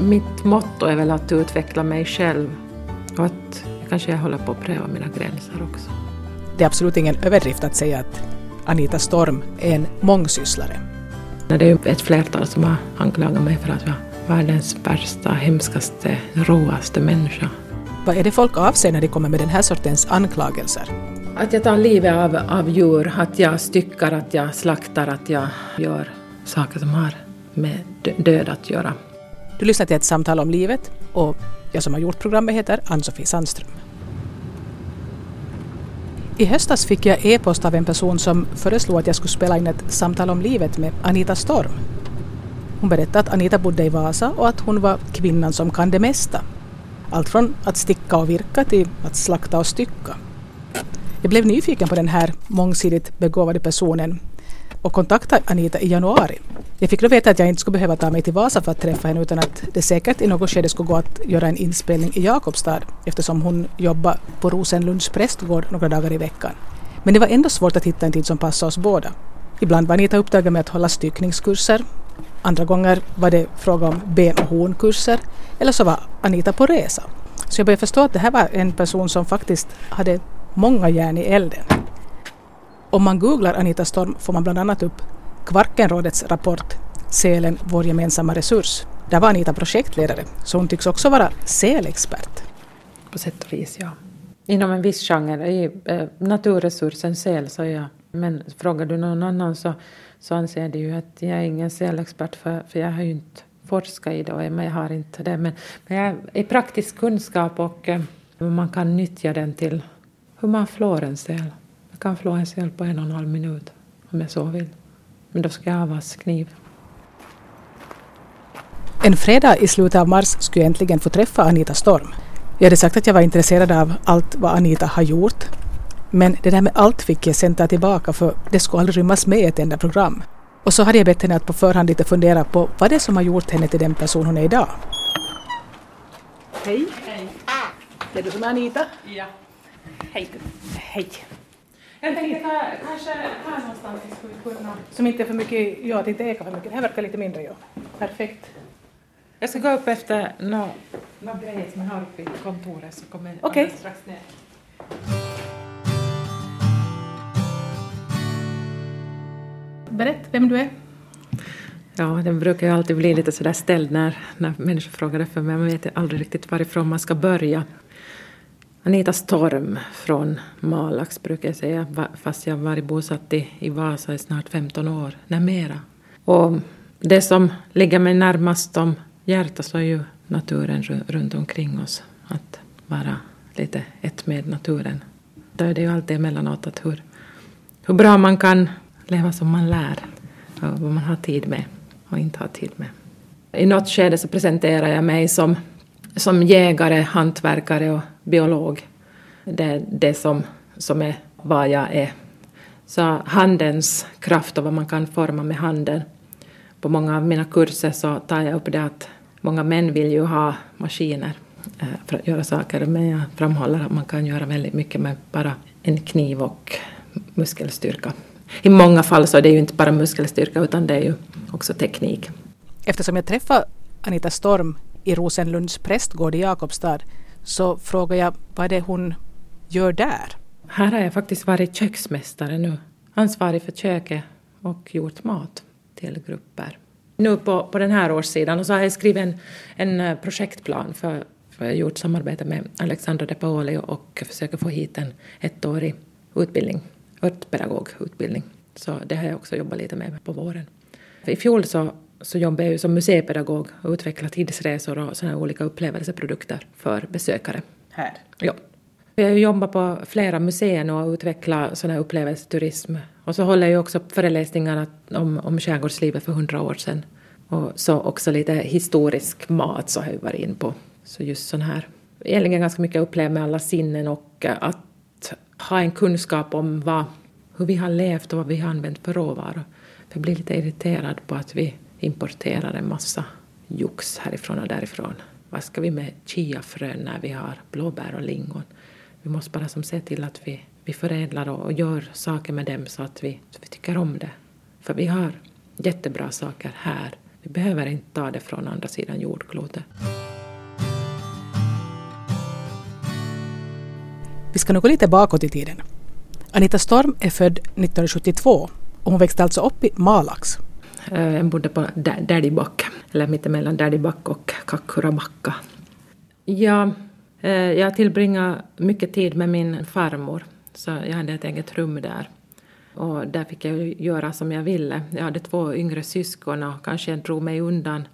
mitt motto är väl att utveckla mig själv och att kanske jag håller på att pröva mina gränser också. Det är absolut ingen överdrift att säga att Anita Storm är en mångsysslare. Det är ett flertal som har anklagat mig för att vara världens värsta, hemskaste, råaste människa. Vad är det folk avser när de kommer med den här sortens anklagelser? Att jag tar livet av, av djur, att jag styckar, att jag slaktar, att jag gör saker som har med död att göra. Du lyssnar till ett samtal om livet och jag som har gjort programmet heter Ann-Sofie Sandström. I höstas fick jag e-post av en person som föreslog att jag skulle spela in ett samtal om livet med Anita Storm. Hon berättade att Anita bodde i Vasa och att hon var kvinnan som kan det mesta. Allt från att sticka och virka till att slakta och stycka. Jag blev nyfiken på den här mångsidigt begåvade personen och kontaktade Anita i januari. Jag fick då veta att jag inte skulle behöva ta mig till Vasa för att träffa henne utan att det säkert i något skede skulle gå att göra en inspelning i Jakobstad eftersom hon jobbar på Rosenlunds prästgård några dagar i veckan. Men det var ändå svårt att hitta en tid som passade oss båda. Ibland var Anita upptagen med att hålla styckningskurser. Andra gånger var det fråga om ben och hornkurser. Eller så var Anita på resa. Så jag började förstå att det här var en person som faktiskt hade många järn i elden. Om man googlar Anita Storm får man bland annat upp Kvarkenrådets rapport Sälen, vår gemensamma resurs. Där var Anita projektledare, så hon tycks också vara sälexpert. På sätt och vis, ja. Inom en viss genre, i eh, naturresursen säl, så jag. Men frågar du någon annan så, så anser de ju att jag är ingen sälexpert för, för jag har ju inte forskat i det, men jag har inte det. Men, men jag är praktisk kunskap och eh, man kan nyttja den till hur man flår en säl. Jag kan flå en säl på en och en halv minut om jag så vill. Men då ska jag ha vass kniv. En fredag i slutet av mars skulle jag äntligen få träffa Anita Storm. Jag hade sagt att jag var intresserad av allt vad Anita har gjort. Men det där med allt fick jag sen ta tillbaka för det skulle aldrig rymmas med i ett enda program. Och så hade jag bett henne att på förhand lite fundera på vad det är som har gjort henne till den person hon är idag. Hej. Hej. Det är du som är Anita? Ja. Hej. Hej. Jag tänkte kanske här någonstans skulle vi kunna... Som inte är för mycket, ja det inte ekar för mycket. Det här verkar lite mindre ja. Perfekt. Jag ska gå upp efter några no, grejer som jag har uppe i kontoret så kommer jag okay. strax ner. Berätta vem du är. Ja, den brukar ju alltid bli lite sådär ställd när, när människor frågar efter mig. Man vet aldrig riktigt varifrån man ska börja. Anita Storm från Malax brukar jag säga, fast jag varit bosatt i, i Vasa i snart 15 år, nej mera. Och det som ligger mig närmast om hjärtat så är ju naturen runt omkring oss. Att vara lite ett med naturen. Då är det ju alltid emellanåt att hur, hur bra man kan leva som man lär och vad man har tid med och inte har tid med. I något skede så presenterar jag mig som, som jägare, hantverkare och biolog. Det är det som, som är vad jag är. Så handens kraft och vad man kan forma med handen. På många av mina kurser så tar jag upp det att många män vill ju ha maskiner eh, för att göra saker men jag framhåller att man kan göra väldigt mycket med bara en kniv och muskelstyrka. I många fall så är det ju inte bara muskelstyrka utan det är ju också teknik. Eftersom jag träffade Anita Storm i Rosenlunds prästgård i Jakobstad så frågar jag vad det är hon gör där? Här har jag faktiskt varit köksmästare nu. Ansvarig för köket och gjort mat till grupper. Nu på, på den här årssidan och så har jag skrivit en, en eh, projektplan för, för gjort samarbete med Alexandra De Paoli och försöker få hit en ettårig utbildning, örtpedagogutbildning. Så det har jag också jobbat lite med på våren. I fjol så, så jobbade jag ju som museipedagog och utvecklade tidsresor och såna olika upplevelseprodukter för besökare. Här? Ja. Jag har jobbat på flera museer och utvecklat sån här upplevelseturism. Och så håller jag också föreläsningar om, om skärgårdslivet för hundra år sedan. Och så också lite historisk mat så har jag varit in på. Så just sån här, egentligen ganska mycket upplevt med alla sinnen och att ha en kunskap om vad, hur vi har levt och vad vi har använt för råvaror. Jag blir lite irriterad på att vi importerar en massa jox härifrån och därifrån. Vad ska vi med chiafrön när vi har blåbär och lingon? Vi måste bara som se till att vi, vi förädlar och, och gör saker med dem så att vi, så vi tycker om det. För vi har jättebra saker här. Vi behöver inte ta det från andra sidan jordklotet. Vi ska nu gå lite bakåt i tiden. Anita Storm är född 1972 och hon växte alltså upp i Malax. Eh, jag bodde på Daddyback, eller mittemellan Daddyback och Kakkurabacka. Ja, Eh, jag tillbringade mycket tid med min farmor, så jag hade ett eget rum där. Och där fick jag göra som jag ville. Jag hade två yngre syskon och kanske jag drog mig undan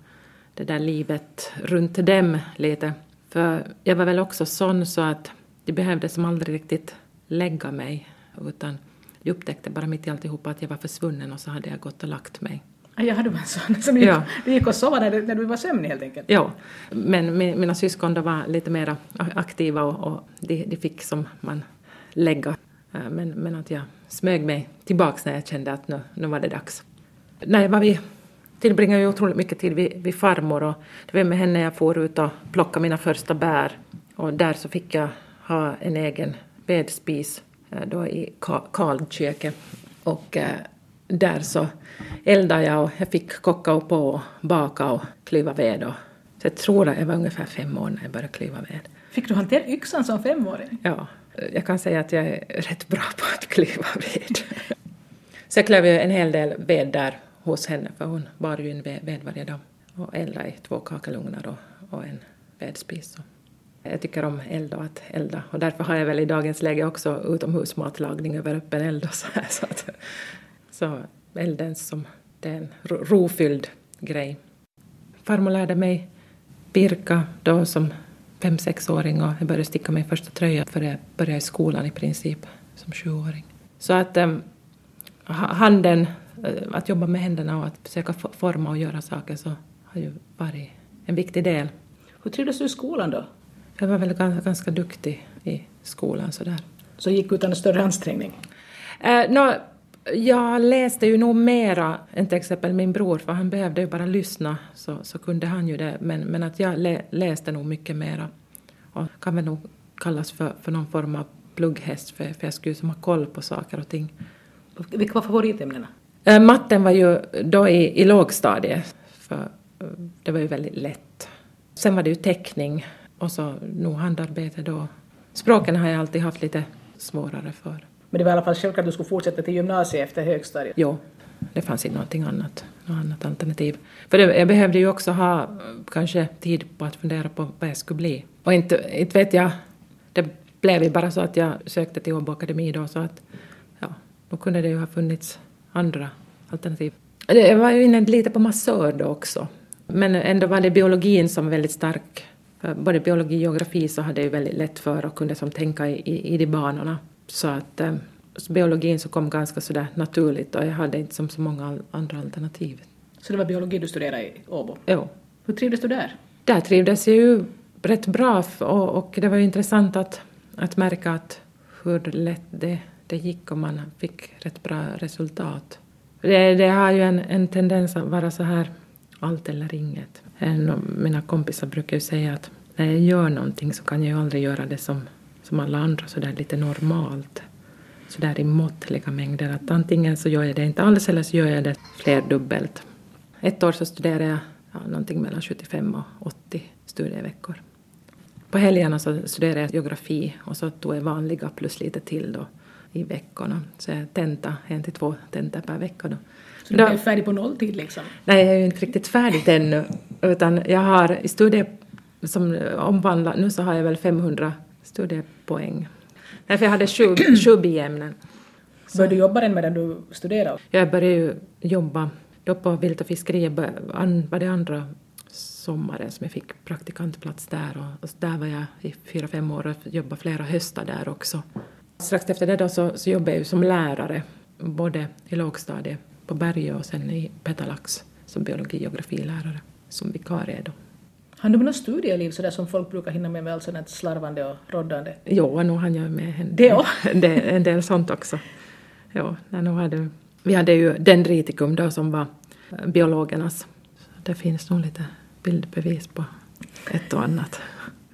det där livet runt dem lite. För jag var väl också sån så att det behövde som aldrig riktigt lägga mig utan jag upptäckte bara mitt i alltihopa att jag var försvunnen och så hade jag gått och lagt mig. Ja, du var sån som gick, ja. du gick och sov när du, när du var sömnig helt enkelt? Ja, men mina syskon då var lite mer aktiva och, och de, de fick som man lägga. Eh, men, men att jag smög mig tillbaks när jag kände att nu, nu var det dags. När jag var vid, tillbringade jag otroligt mycket tid vid, vid farmor och det var med henne jag for ut och plockade mina första bär. Och där så fick jag ha en egen vedspis eh, då i kalköket. Och eh, där så eldade jag och jag fick kocka på och baka och klyva ved. Och, så jag tror att jag var ungefär fem år när jag började klyva ved. Fick du hantera yxan som femåring? Ja, jag kan säga att jag är rätt bra på att klyva ved. Så jag klev en hel del ved där hos henne för hon bar ju in ved varje dag och eldade i två kakelugnar och, och en vedspis. Jag tycker om eld och att elda och därför har jag väl i dagens läge också utomhusmatlagning över öppen eld och så här. Så, att, så elden som det är en rofylld grej. Farmor lärde mig virka då som fem, sexåring och jag började sticka min första tröja för jag började i skolan i princip som sjuåring. Så att um, handen, uh, att jobba med händerna och att försöka forma och göra saker så har ju varit en viktig del. Hur trivdes du i skolan då? Jag var väl ganska, ganska duktig i skolan sådär. Så gick utan större ansträngning? Uh, no, jag läste ju nog mera än till exempel min bror, för han behövde ju bara lyssna så, så kunde han ju det. Men, men att jag lä, läste nog mycket mera. Och kan väl nog kallas för, för någon form av plugghäst, för, för jag skulle ju som ha koll på saker och ting. Vilka var favoritämnena? Äh, matten var ju då i, i lågstadiet, för eh, det var ju väldigt lätt. Sen var det ju teckning och så nog handarbete då. Språken har jag alltid haft lite svårare för. Men det var i alla fall självklart att du skulle fortsätta till gymnasiet efter högstadiet? Jo, det fanns inte någonting annat, något annat alternativ. För det, jag behövde ju också ha eh, kanske tid på att fundera på vad jag skulle bli. Och inte, inte vet jag, det blev ju bara så att jag sökte till Åbo Akademi då så att ja, då kunde det ju ha funnits andra alternativ. Jag var ju inne lite på massör då också. Men ändå var det biologin som var väldigt stark. För både biologi och geografi så hade jag ju väldigt lätt för och kunde som tänka i, i, i de banorna. Så att eh, biologin så kom ganska sådär naturligt och jag hade inte som så många andra alternativ. Så det var biologi du studerade i Åbo? Jo. Hur trivdes du där? Där trivdes jag ju rätt bra och, och det var ju intressant att, att märka att hur lätt det, det gick och man fick rätt bra resultat. Det, det har ju en, en tendens att vara så här allt eller inget. En mina kompisar brukar ju säga att när jag gör någonting så kan jag ju aldrig göra det som som alla andra sådär lite normalt. Sådär i måttliga mängder. Att antingen så gör jag det inte alls eller så gör jag det flerdubbelt. Ett år så studerade jag ja, någonting mellan 75 och 80 studieveckor. På helgerna så studerade jag geografi och så tog jag vanliga plus lite till då i veckorna. Så jag tenta, en till två tentor per vecka då. Så du är färdig på nolltid liksom? Nej, jag är ju inte riktigt färdig ännu. Utan jag har i studier som omvandlar, nu så har jag väl 500 studiepoäng. Därför jag hade sju, sju biämnen. Började du jobba den medan du studerade? Jag började ju jobba då på Vilt och fiskeri, var det andra sommaren som jag fick praktikantplats där och, och där var jag i fyra, fem år och jobbade flera höstar där också. Strax efter det då så, så jobbade jag ju som lärare, både i lågstadiet på Bergö och sen i Petalax som biologi och geografilärare, som vikarie då. Har du något studieliv sådär som folk brukar hinna med med allt sådant slarvande och roddande? Jo, nu hann jag med en, det en, en, del sånt också. Jo, nu hade, vi hade ju dendritikum då som var biologernas. Det finns nog lite bildbevis på ett och annat.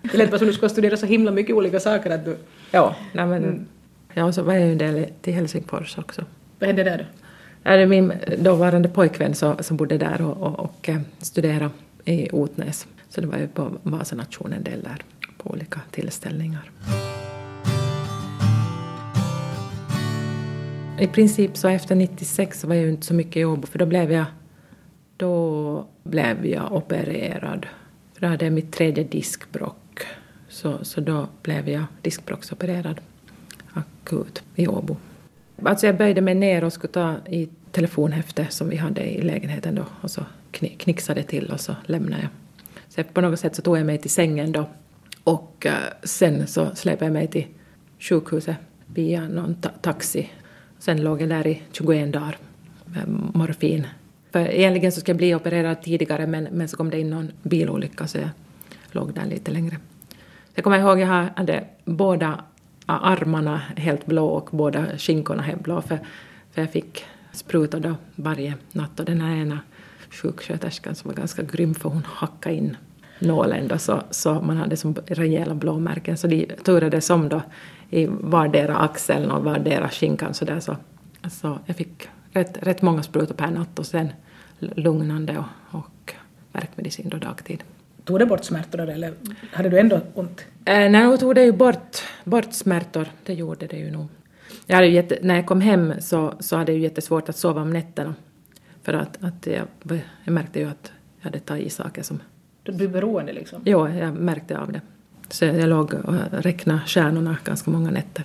Det lät som du skulle studera så himla mycket olika saker att du... Ja, nej men, mm. ja, och så var jag ju en del till Helsingfors också. Vad hände där då? Min dåvarande pojkvän som, som bodde där och, och, och eh, studerade i Otnäs. Så det var ju på Vasanationen en del där på olika tillställningar. I princip så efter 96 var jag ju inte så mycket i Åbo för då blev jag, då blev jag opererad. För då hade jag mitt tredje diskbrock. Så, så då blev jag diskbrocksopererad akut i Åbo. Alltså jag böjde mig ner och skulle ta i telefonhäfte som vi hade i lägenheten då och så knixade till och så lämnade jag. Så på något sätt så tog jag mig till sängen då och eh, sen så släpade jag mig till sjukhuset via någon ta taxi. Sen låg jag där i 21 dagar med morfin. För egentligen så skulle jag bli opererad tidigare men, men så kom det in någon bilolycka så jag låg där lite längre. Jag kommer ihåg att jag hade båda armarna helt blå och båda skinkorna helt blå för, för jag fick spruta då varje natt och den här ena sjuksköterskan som var ganska grym för hon hackade in nålen då så, så man hade som rejäla blåmärken så de turades om då i vardera axeln och vardera skinkan så där så, så jag fick rätt, rätt många sprutor per natt och sen lugnande och, och värkmedicin då dagtid. Tog det bort smärtorna eller hade du ändå ont? Eh, nej, hon tog det ju bort, bort smärtor. Det gjorde det ju nog. Jag hade jätte, när jag kom hem så, så hade jag jättesvårt att sova om nätterna. För att, att jag, jag märkte ju att jag hade tagit i saker som... Du blev beroende liksom? Ja, jag märkte av det. Så jag låg och räknade stjärnorna ganska många nätter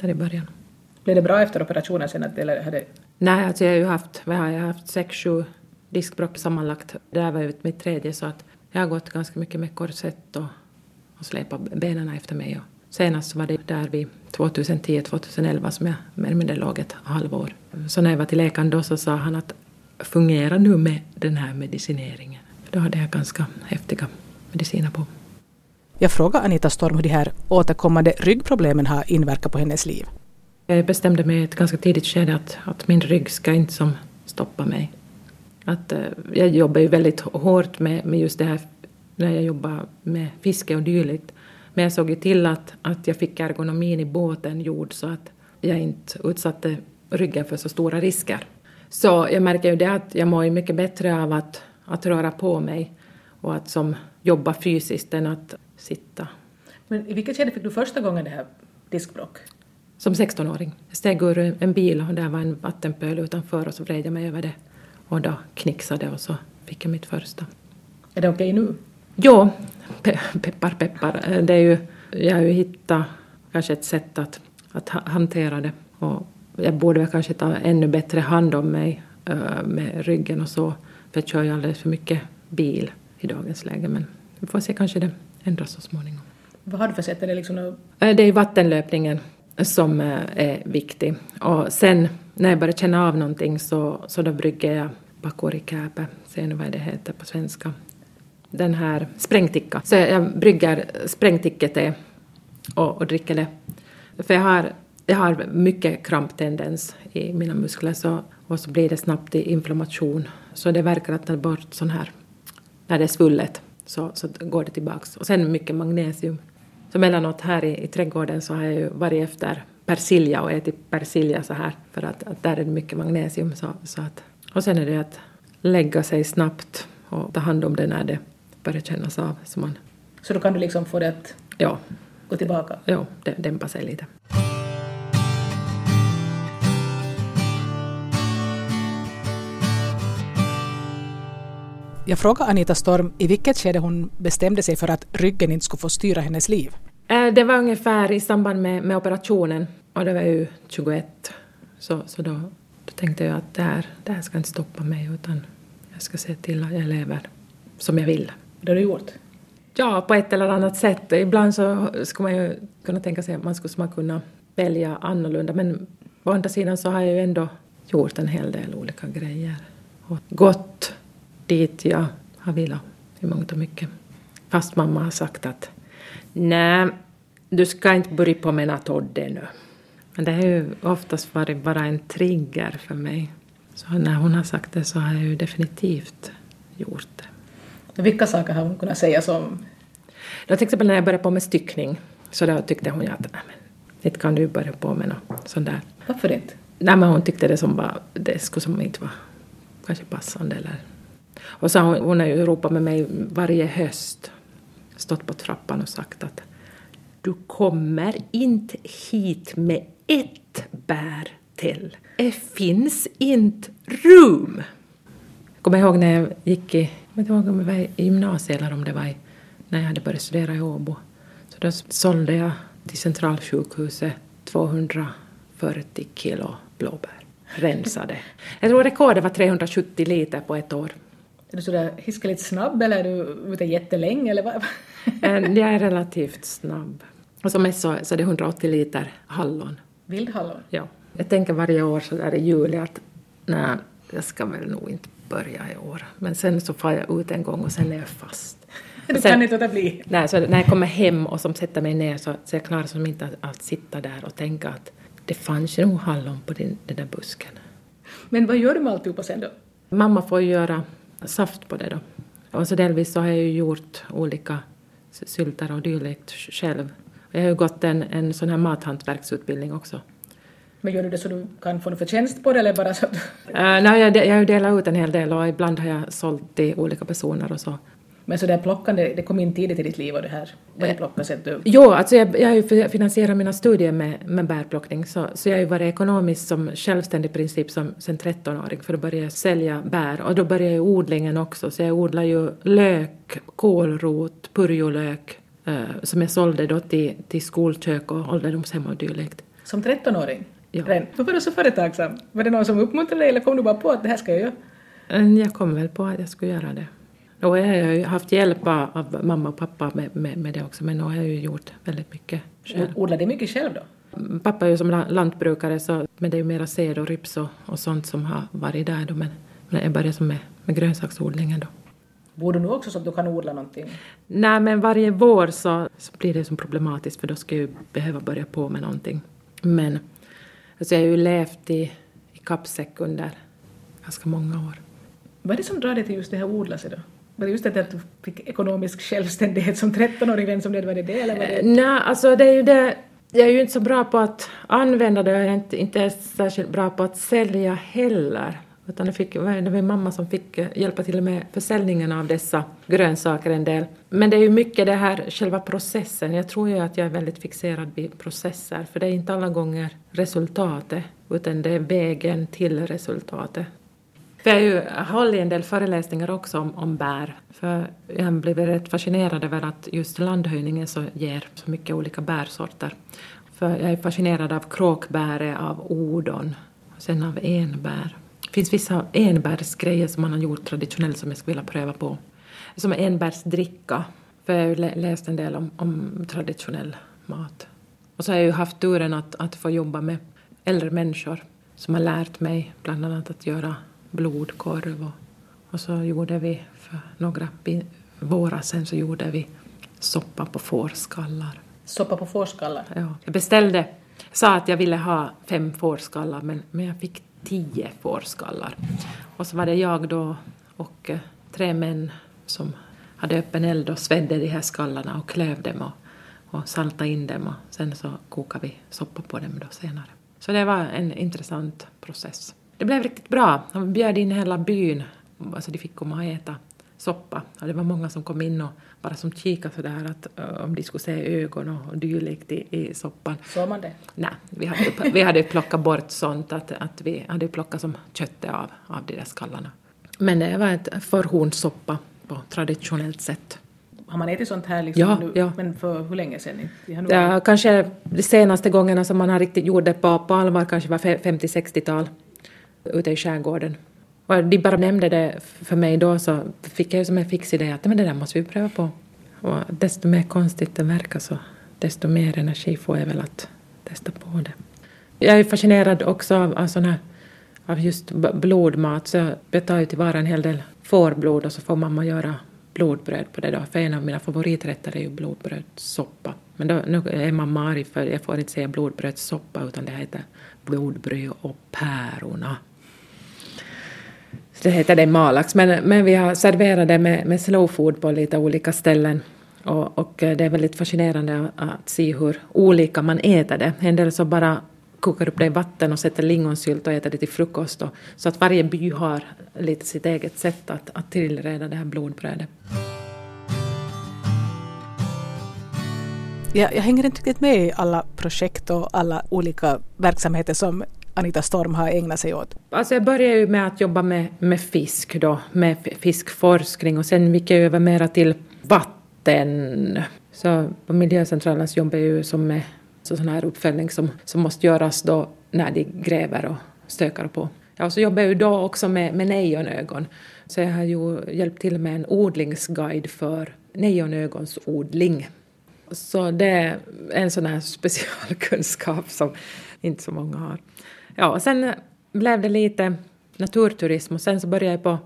där i början. Blev det bra efter operationen sen? Eller hade... Nej, alltså jag har ju haft, jag har haft sex, sju diskbråck sammanlagt. Det där var ju mitt tredje så att jag har gått ganska mycket med korsett och, och släpat benen efter mig. Och senast var det där vid 2010-2011 som jag mer eller mindre låg ett halvår. Så när jag var till läkaren då så sa han att fungera nu med den här medicineringen. Då hade jag ganska häftiga mediciner på. Jag frågade Anita Storm hur de här återkommande ryggproblemen har inverkat på hennes liv. Jag bestämde mig i ett ganska tidigt skede att, att min rygg ska inte som stoppa mig. Att, uh, jag jobbar ju väldigt hårt med, med just det här när jag jobbar med fiske och dylikt. Men jag såg ju till att, att jag fick ergonomin i båten gjord så att jag inte utsatte ryggen för så stora risker. Så jag märker ju det att jag mår mycket bättre av att, att röra på mig och att som jobba fysiskt än att sitta. Men i vilket skede fick du första gången det här diskbråck? Som 16-åring. Jag steg ur en bil och där var en vattenpöl utanför och så vred jag mig över det och då knixade och så fick jag mitt första. Är det okej nu? Jo, pe peppar peppar. Det är ju, jag har ju hittat kanske ett sätt att, att hantera det och jag borde väl kanske ta ännu bättre hand om mig med ryggen och så för jag kör ju alldeles för mycket bil i dagens läge men vi får se kanske det ändras så småningom. Vad har du för sätt? Är det, liksom något... det är vattenlöpningen som är viktig. Och sen när jag börjar känna av någonting så, så då brygger jag bakorikäpe, ser nu vad det heter på svenska. Den här sprängticka. Så jag brygger sprängtickete och, och dricker det. För jag har, jag har mycket kramptendens i mina muskler så, och så blir det snabbt inflammation. Så det verkar att ta bort sån här, när det är svullet så, så går det tillbaks. Och sen mycket magnesium. Så mellanåt här i, i trädgården så har jag ju varit efter persilja och ätit persilja så här för att, att där är det mycket magnesium. Så, så att, och sen är det att lägga sig snabbt och ta hand om det när det börjar kännas av. Så, man, så då kan du liksom få det att ja, gå tillbaka? Ja, dämpa sig lite. Jag frågade Anita Storm i vilket skede hon bestämde sig för att ryggen inte skulle få styra hennes liv. Eh, det var ungefär i samband med, med operationen och det var ju 21. Så, så då, då tänkte jag att det här, det här ska inte stoppa mig utan jag ska se till att jag lever som jag vill. Det har du gjort? Ja, på ett eller annat sätt. Ibland så skulle man ju kunna tänka sig att man skulle man kunna välja annorlunda men på andra sidan så har jag ju ändå gjort en hel del olika grejer och gått dit jag har velat i mångt och mycket. Fast mamma har sagt att nej, du ska inte börja på med natodde nu. Men det har ju oftast varit bara en trigger för mig. Så när hon har sagt det så har jag ju definitivt gjort det. Vilka saker har hon kunnat säga som... Då till exempel när jag började på med styckning så då tyckte hon ju att nej, men, inte kan du börja på med något sånt där. Varför inte? Nej, men hon tyckte det som var, det skulle som inte vara kanske passande eller... Och så hon, hon har ju ropat med mig varje höst, stått på trappan och sagt att du kommer inte hit med ett bär till. Det finns inte rum. Jag kommer ihåg när jag gick i, jag vet inte om det var i gymnasiet eller om det var i, när jag hade börjat studera i Åbo. Så då sålde jag till Centralsjukhuset 240 kilo blåbär. Rensade. Jag tror rekordet var 370 liter på ett år. Är du sådär hiskeligt snabb eller är du ute jättelänge eller vad? Jag är relativt snabb. Och som mest så, så är det 180 liter hallon. Vildhallon? Ja. Jag tänker varje år så där i juli att nej, jag ska väl nog inte börja i år. Men sen så far jag ut en gång och sen är jag fast. Du sen, kan inte låta bli? Nej, så när jag kommer hem och som sätter mig ner så, så jag klarar som inte att, att sitta där och tänka att det fanns ju nog hallon på den, den där busken. Men vad gör du med alltihopa sen då? Mamma får göra saft på det då. Och så delvis så har jag ju gjort olika sylter och dylikt själv. Jag har ju gått en, en sån här mathantverksutbildning också. Men gör du det så du kan få någon förtjänst på det eller bara så att du... Uh, nej, jag, jag har ju delat ut en hel del och ibland har jag sålt till olika personer och så. Men så där plockande, det kom in tidigt i ditt liv och det här, vad det plockas du... Jo, alltså jag, jag har ju finansierat mina studier med, med bärplockning så, så jag har ju varit ekonomiskt som självständig princip som sen 13-åring för då började jag sälja bär och då började jag odlingen också så jag odlar ju lök, kålrot, purjolök eh, som jag sålde då till, till skolkök och ålderdomshem och dylikt. Som 13-åring? Ja. Varför var du så företagsam? Var det någon som uppmuntrade dig eller kom du bara på att det här ska jag göra? Eh, jag kom väl på att jag skulle göra det. Jag har ju haft hjälp av mamma och pappa med, med, med det också, men nu har jag ju gjort väldigt mycket själv. Odlar du mycket själv då? Pappa är ju som lantbrukare, så, men det är ju mera säd och ryps och, och sånt som har varit där då, men, men jag började som med, med grönsaksodlingen då. Bor du nu också så att du kan odla någonting? Nej, men varje vår så, så blir det som problematiskt för då ska jag ju behöva börja på med någonting. Men alltså jag har ju levt i, i kappsäck under ganska många år. Vad är det som drar dig till just det här odla sig då? Var det just det att du fick ekonomisk självständighet som 13-åring, som det var det, det eller var det? Eh, Nej, alltså det är ju det, jag är ju inte så bra på att använda det, jag är inte, inte särskilt bra på att sälja heller. Utan det, fick, det var min mamma som fick eh, hjälpa till med försäljningen av dessa grönsaker en del. Men det är ju mycket det här själva processen. Jag tror ju att jag är väldigt fixerad vid processer, för det är inte alla gånger resultatet, utan det är vägen till resultatet. För jag har ju hållit en del föreläsningar också om, om bär. För jag har blivit rätt fascinerad över att just landhöjningen så ger så mycket olika bärsorter. För jag är fascinerad av kråkbäret, av odon och sen av enbär. Det finns vissa enbärsgrejer som man har gjort traditionellt som jag skulle vilja pröva på. Som enbärsdricka. För jag har ju läst en del om, om traditionell mat. Och så har jag ju haft turen att, att få jobba med äldre människor som har lärt mig bland annat att göra blodkorv och, och så gjorde vi för några vårar sen så gjorde vi soppa på fårskallar. Soppa på fårskallar? Ja. Jag beställde, sa att jag ville ha fem fårskallar men, men jag fick tio fårskallar. Och så var det jag då och eh, tre män som hade öppen eld och svedde de här skallarna och klöv dem och, och saltade in dem och sen så kokade vi soppa på dem då senare. Så det var en intressant process. Det blev riktigt bra. Han bjöd in hela byn, alltså de fick komma och äta soppa. Och det var många som kom in och bara som kikade så där att uh, om de skulle se ögon och, och dylikt i, i soppan. Såg man det? Nej, vi hade, vi hade plockat bort sånt, att, att vi hade plockat som köttet av, av de där skallarna. Men det var ett förhornssoppa på traditionellt sätt. Har man ätit sånt här liksom ja, nu? Ja. Men för hur länge sedan? Ja, kanske de senaste gångerna som man har riktigt gjort det på, på allvar kanske var 50-60-tal ute i skärgården. Och de bara nämnde det för mig då så fick jag som en fix idé att men det där måste vi pröva på. Och desto mer konstigt det verkar så desto mer energi får jag väl att testa på det. Jag är fascinerad också av, av såna, av just blodmat så jag tar ju tillvara en hel del fårblod och så får mamma göra blodbröd på det då. För en av mina favoriträtter är ju blodbrödssoppa. Men då nu är mamma arg för jag får inte säga blodbrödssoppa utan det heter blodbröd och pärorna. Det heter det Malax, men, men vi har serverat det med, med slow food på lite olika ställen. Och, och, eh, det är väldigt fascinerande att se hur olika man äter det. En del så bara kokar upp det i vatten och sätter lingonsylt och äter det till frukost. Och, så att varje by har lite sitt eget sätt att, att tillreda det här blodbrödet. Jag, jag hänger inte riktigt med i alla projekt och alla olika verksamheter som Anita Storm har ägnat sig åt? Alltså jag började ju med att jobba med, med fisk då, med fiskforskning och sen gick jag över mera till vatten. Så på miljöcentralen jobbar jag ju som med sån här uppföljning som, som måste göras då när de gräver och stökar på. Ja, och så jobbar jag ju då också med, med nejonögon. Så jag har ju hjälpt till med en odlingsguide för nejonögonsodling. Så det är en sån här specialkunskap som inte så många har. Ja, och sen blev det lite naturturism och sen så började jag på,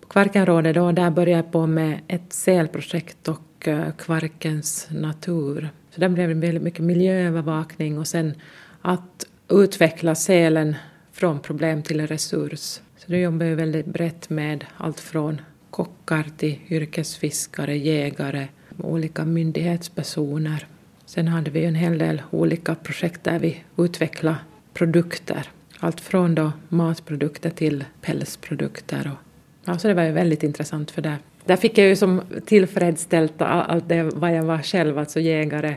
på Kvarkenrådet då, där började jag på med ett sälprojekt och eh, Kvarkens natur. Så där blev det väldigt mycket miljöövervakning och sen att utveckla sälen från problem till resurs. Så det jobbar jag väldigt brett med allt från kockar till yrkesfiskare, jägare, olika myndighetspersoner. Sen hade vi en hel del olika projekt där vi utvecklade produkter. Allt från då matprodukter till pälsprodukter. Och, ja, så det var ju väldigt intressant för där, där fick jag ju som tillfredsställt allt det vad jag var själv, alltså jägare,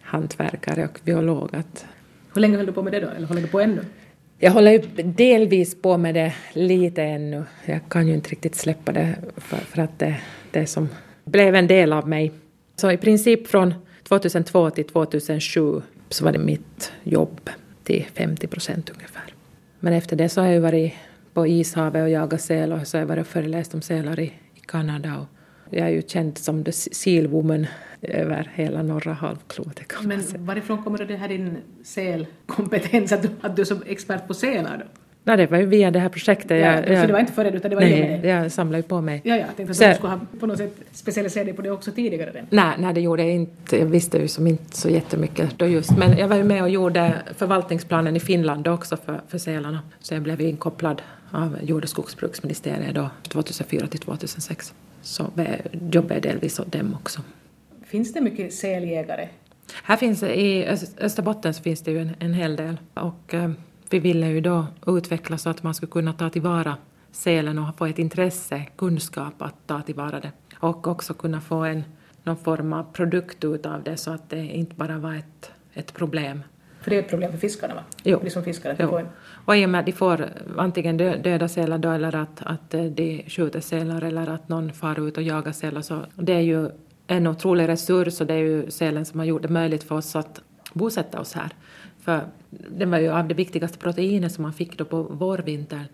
hantverkare och biolog. Hur länge höll du på med det då, eller håller du på ännu? Jag håller ju delvis på med det lite ännu. Jag kan ju inte riktigt släppa det för, för att det, det som blev en del av mig. Så i princip från 2002 till 2007 så var det mitt jobb till 50 procent ungefär. Men efter det så har jag varit på ishavet och jagat säl och så har jag varit och föreläst om sälar i, i Kanada. Och jag är ju känd som the seal woman över hela norra halvklotet kan Men varifrån kommer det här din sälkompetens, att du, att du är som expert på sälar då? Nej, det var ju via det här projektet. Ja, jag, så det var inte före utan det var nej, det? jag samlade ju på mig. Ja, ja, jag tänkte Så- att du skulle ha på något sätt specialiserat dig på det också tidigare. Redan. Nej, nej, det gjorde jag inte. Jag visste ju som inte så jättemycket då just. Men jag var ju med och gjorde förvaltningsplanen i Finland också för, för sälarna. Så jag blev inkopplad av jord och skogsbruksministeriet då 2004 till 2006. Så vi- jobbade jag delvis åt dem också. Finns det mycket säljägare? Här finns i Öst- Österbotten så finns det ju en, en hel del. Och eh, vi ville ju då utveckla så att man skulle kunna ta tillvara sälen och få ett intresse, kunskap att ta tillvara det. Och också kunna få en, någon form av produkt ut av det så att det inte bara var ett, ett problem. För det är ett problem för fiskarna va? Jo. De som fiskar, att Jo. får. Och i och med att de får antingen dö, döda sälar då eller att, att eh, de skjuter sälar eller att någon far ut och jagar sälar så det är ju en otrolig resurs och det är ju sälen som har gjort det möjligt för oss att bosätta oss här. För det var ju av det viktigaste proteinet som man fick då på vårvintern.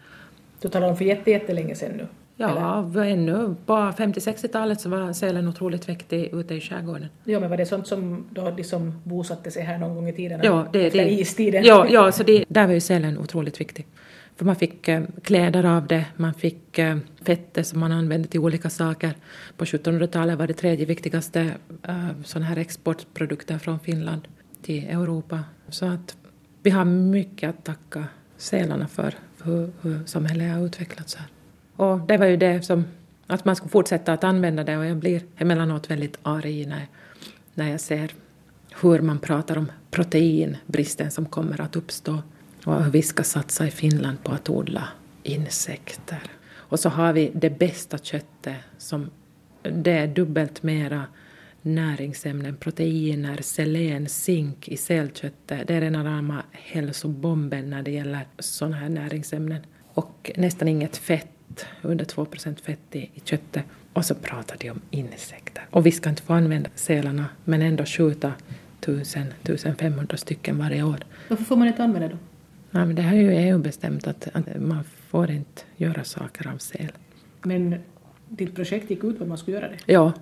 Du talar om för jätte, jättelänge sedan nu. Ja, ännu på 50-60-talet så var sälen otroligt viktig ute i skärgården. Ja, men var det sånt som då de som bosatte sig här någon gång i tiden? Ja, det, efter det, istiden? Ja, ja så det, där var ju sälen otroligt viktig. För man fick eh, kläder av det, man fick eh, fetter som man använde till olika saker. På 1700-talet var det tredje viktigaste eh, sån här exportprodukter från Finland till Europa. Så att vi har mycket att tacka sälarna för, för hur, hur samhället har utvecklats här. Och det var ju det som, att man skulle fortsätta att använda det och jag blir emellanåt väldigt arg när, när jag ser hur man pratar om proteinbristen som kommer att uppstå och hur vi ska satsa i Finland på att odla insekter. Och så har vi det bästa köttet som det är dubbelt mera näringsämnen, proteiner, selen, zink i sälköttet. Det är rena rama hälsobomben när det gäller sådana här näringsämnen. Och nästan inget fett, under 2 fett i, i köttet. Och så pratar de om insekter. Och vi ska inte få använda sälarna men ändå skjuta 1000-1500 stycken varje år. Varför får man inte använda dem? Nej, men det har ju EU bestämt att, att man får inte göra saker av säl. Men ditt projekt gick ut på att man skulle göra det. Ja,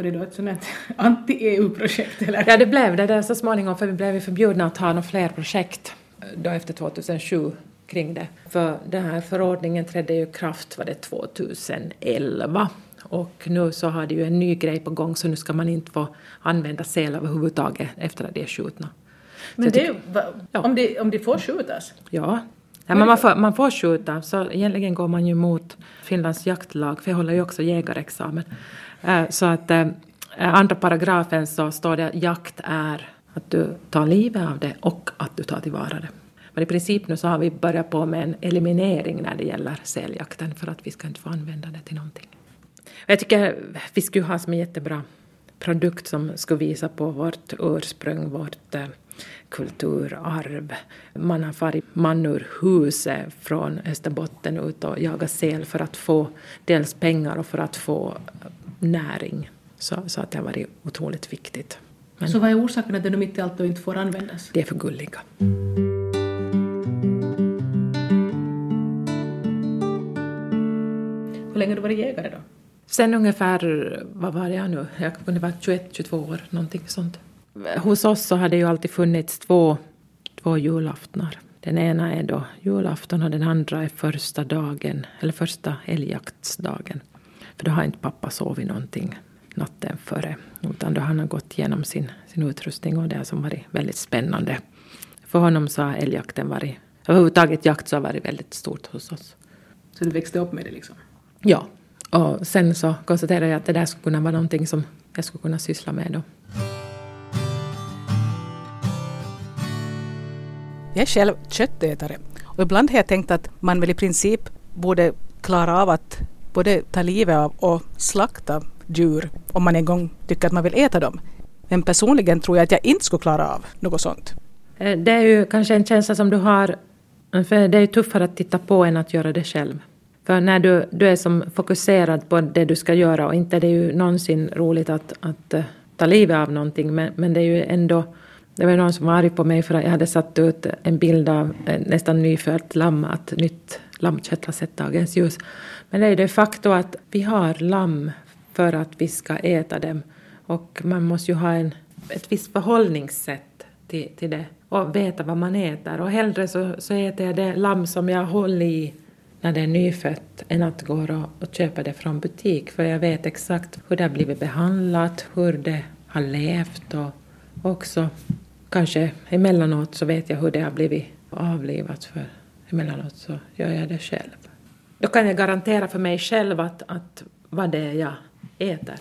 Var det då ett sånt här anti-EU-projekt eller? Ja, det blev det där så småningom för vi blev ju förbjudna att ha några fler projekt då efter 2007 kring det. För den här förordningen trädde ju i kraft var det 2011 och nu så har det ju en ny grej på gång så nu ska man inte få använda säl överhuvudtaget efter att de är skjutna. Men det, va, Ja. om, de, om de får skjutas? Ja. Ja, men man, får, man får skjuta, så egentligen går man ju mot Finlands jaktlag, för jag håller ju också jägarexamen. Eh, så att eh, eh, andra paragrafen så står det att jakt är att du tar livet av det och att du tar tillvara det. Men i princip nu så har vi börjat på med en eliminering när det gäller säljakten för att vi ska inte få använda det till någonting. Jag tycker vi skulle ha som en jättebra produkt som skulle visa på vårt ursprung, vårt kulturarv. Man har farit man ur huset från Österbotten ut och jagat säl för att få dels pengar och för att få näring. Så, så att det har varit otroligt viktigt. Men så vad är orsaken att det mitt i allt inte får användas? Det är för gulliga. Hur länge har du varit jägare då? Sen ungefär, vad var jag nu? Jag kunde vara 21-22 år, någonting sånt. Hos oss så har det ju alltid funnits två, två julaftnar. Den ena är då julafton och den andra är första dagen, eller första älgjaktsdagen. För då har inte pappa sovit någonting natten före. Utan då han har gått igenom sin, sin utrustning och det som varit väldigt spännande. För honom så har älgjakten varit, överhuvudtaget jakt så har varit väldigt stort hos oss. Så du växte upp med det liksom? Ja. Och sen så konstaterade jag att det där skulle kunna vara någonting som jag skulle kunna syssla med då. Jag är själv köttätare och ibland har jag tänkt att man väl i princip borde klara av att både ta livet av och slakta djur om man en gång tycker att man vill äta dem. Men personligen tror jag att jag inte skulle klara av något sånt. Eh, det är ju kanske en känsla som du har, eh, för det är ju tuffare att titta på än att göra det själv. För när du, du är som fokuserad på det du ska göra och inte det är ju någonsin roligt att, att eh, ta livet av någonting men, men det är ju ändå det var någon som var arg på mig för att jag hade satt ut en bild av nästan nyfött lamm, att nytt lammkött har sett dagens ljus. Men det är de facto att vi har lamm för att vi ska äta dem. Och man måste ju ha en, ett visst förhållningssätt till, till det och veta vad man äter. Och hellre så, så äter jag det lamm som jag håller i när det är nyfött än att gå och, och köpa det från butik. För jag vet exakt hur det har blivit behandlat, hur det har levt och också kanske emellanåt så vet jag hur det har blivit avlivat för emellanåt så gör jag det själv. Då kan jag garantera för mig själv att, att vad det är jag äter.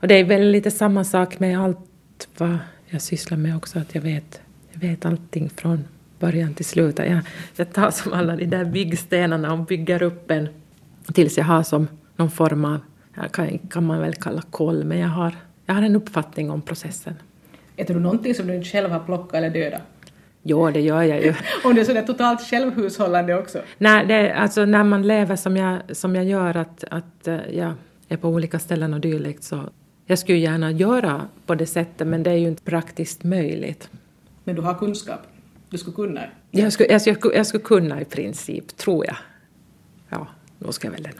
Och det är väl lite samma sak med allt vad jag sysslar med också, att jag vet, jag vet allting från början till slut. Jag, jag tar som alla de där byggstenarna och bygger upp en tills jag har som någon form av, kan, kan man väl kalla koll, men jag har, jag har en uppfattning om processen. Äter du någonting som du inte själv har plockat eller dödat? Jo, det gör jag ju. Om det är sådär totalt självhushållande också? Nej, det, alltså när man lever som jag, som jag gör, att, att eh, jag är på olika ställen och dylikt, så jag skulle gärna göra på det sättet, men det är ju inte praktiskt möjligt. Men du har kunskap? Du skulle kunna? Jag skulle, jag skulle, jag skulle kunna i princip, tror jag. Ja, då ska jag väl det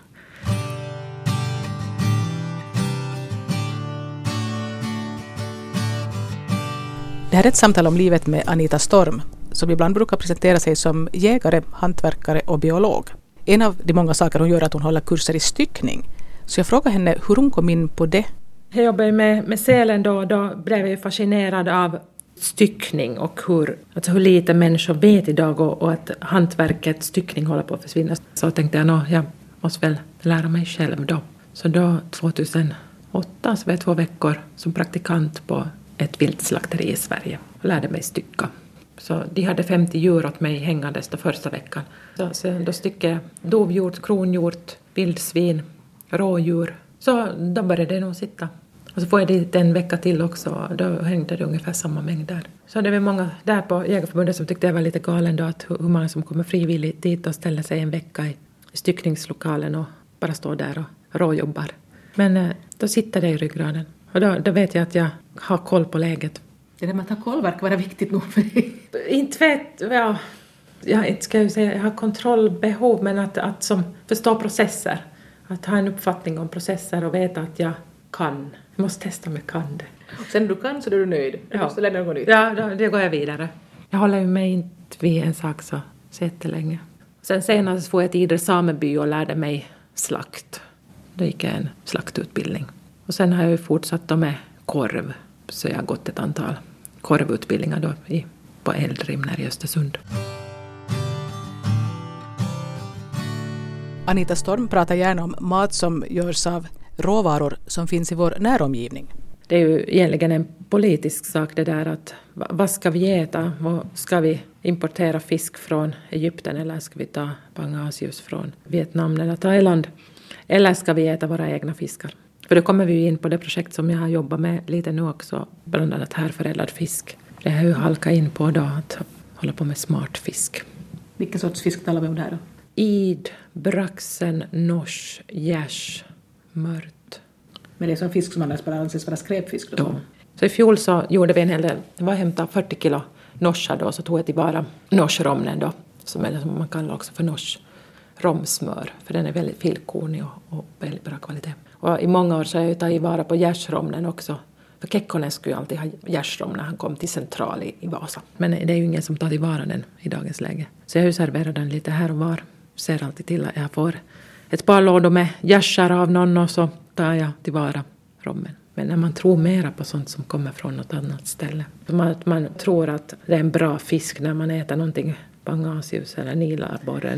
Det här är ett samtal om livet med Anita Storm, som ibland brukar presentera sig som jägare, hantverkare och biolog. En av de många saker hon gör är att hon håller kurser i styckning. Så jag frågade henne hur hon kom in på det. Jag jobbade med, med sälen då och då blev jag fascinerad av styckning och hur, alltså hur lite människor vet idag och, och att hantverket styckning håller på att försvinna. Så tänkte jag, att jag måste väl lära mig själv då. Så då 2008 så var jag två veckor som praktikant på ett viltslakteri i Sverige och lärde mig stycka. Så de hade 50 djur åt mig hängandes den första veckan. Så, så då styckade jag dovhjort, kronhjort, vildsvin, rådjur. Så då började det nog sitta. Och så får jag dit en vecka till också och då hängde det ungefär samma mängd där. Så det var många där på Jägarförbundet som tyckte jag var lite galen då att hur många som kommer frivilligt dit och ställer sig en vecka i styckningslokalen och bara står där och råjobbar. Men eh, då sitter det i ryggraden. Och då, då vet jag att jag har koll på läget. Det där med att ha koll verkar vara viktigt nog för dig. Inte vet ja, jag inte ska jag säga jag har kontrollbehov men att, att som förstå processer. Att ha en uppfattning om processer och veta att jag kan. Jag måste testa om jag kan det. Sen när du kan så är du nöjd. Du ja. måste lära något nytt. Ja, då, då går jag vidare. Jag håller ju mig inte vid en sak så, så jättelänge. Sen senast får jag till Idre sameby och lärde mig slakt. Då gick jag en slaktutbildning. Och sen har jag ju fortsatt med korv, så jag har gått ett antal korvutbildningar då i, på Eldrimner i Östersund. Anita Storm pratar gärna om mat som görs av råvaror som finns i vår näromgivning. Det är ju egentligen en politisk sak det där att vad ska vi äta? Ska vi importera fisk från Egypten eller ska vi ta pangasius från Vietnam eller Thailand? Eller ska vi äta våra egna fiskar? För då kommer vi ju in på det projekt som jag har jobbat med lite nu också, bland annat härförädlad fisk. Det har ju halkat in på då att hålla på med smart fisk. Vilken sorts fisk talar vi om där då? Id, braxen, nors, gärs, mört. Men det är sån fisk som annars bara anses vara skräpfisk? Då? Ja. Så i fjol så gjorde vi en hel del, jag var och hämtade 40 kilo norsar då, så tog jag tillvara norsromnen då, som, är, som man kallar också för nors romsmör, för den är väldigt filkornig och, och väldigt bra kvalitet. Och i många år så har jag tagit vara på gärsromnen också. För Kekkonen skulle ju alltid ha gärsrom när han kom till Central i, i Vasa. Men det är ju ingen som tar tillvara den i dagens läge. Så jag serverar den lite här och var. Ser alltid till att jag får ett par lådor med gärsar av någon och så tar jag tillvara rommen. Men när man tror mera på sånt som kommer från något annat ställe. Man, man tror att det är en bra fisk när man äter någonting Bangasius, eller nilarborre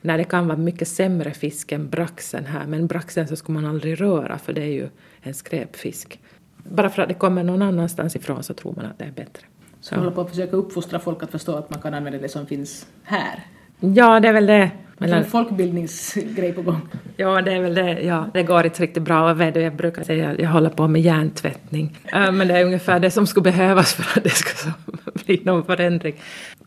när, det kan vara mycket sämre fisk än braxen här. Men braxen så ska man aldrig röra för det är ju en skräpfisk. Bara för att det kommer någon annanstans ifrån så tror man att det är bättre. Så du håller på att försöka uppfostra folk att förstå att man kan använda det som finns här? Ja, det är väl det. Men en folkbildningsgrej på gång. Ja, det är väl det. Ja, det går inte riktigt bra. Jag brukar säga att jag håller på med hjärntvättning. Men det är ungefär det som skulle behövas för att det ska bli någon förändring.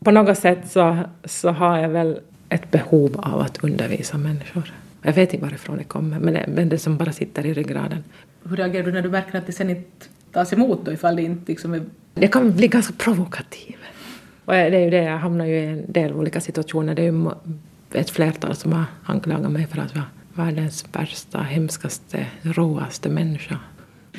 På något sätt så, så har jag väl ett behov av att undervisa människor. Jag vet inte varifrån det kommer, men det, men det som bara sitter i ryggraden. Hur reagerar du när du märker att det sen inte tas emot då, ifall det inte liksom är... Jag kan bli ganska provokativ. Och det är ju det, jag hamnar ju i en del olika situationer. Det är ju ett flertal som har anklagat mig för att vara världens värsta, hemskaste, råaste människa.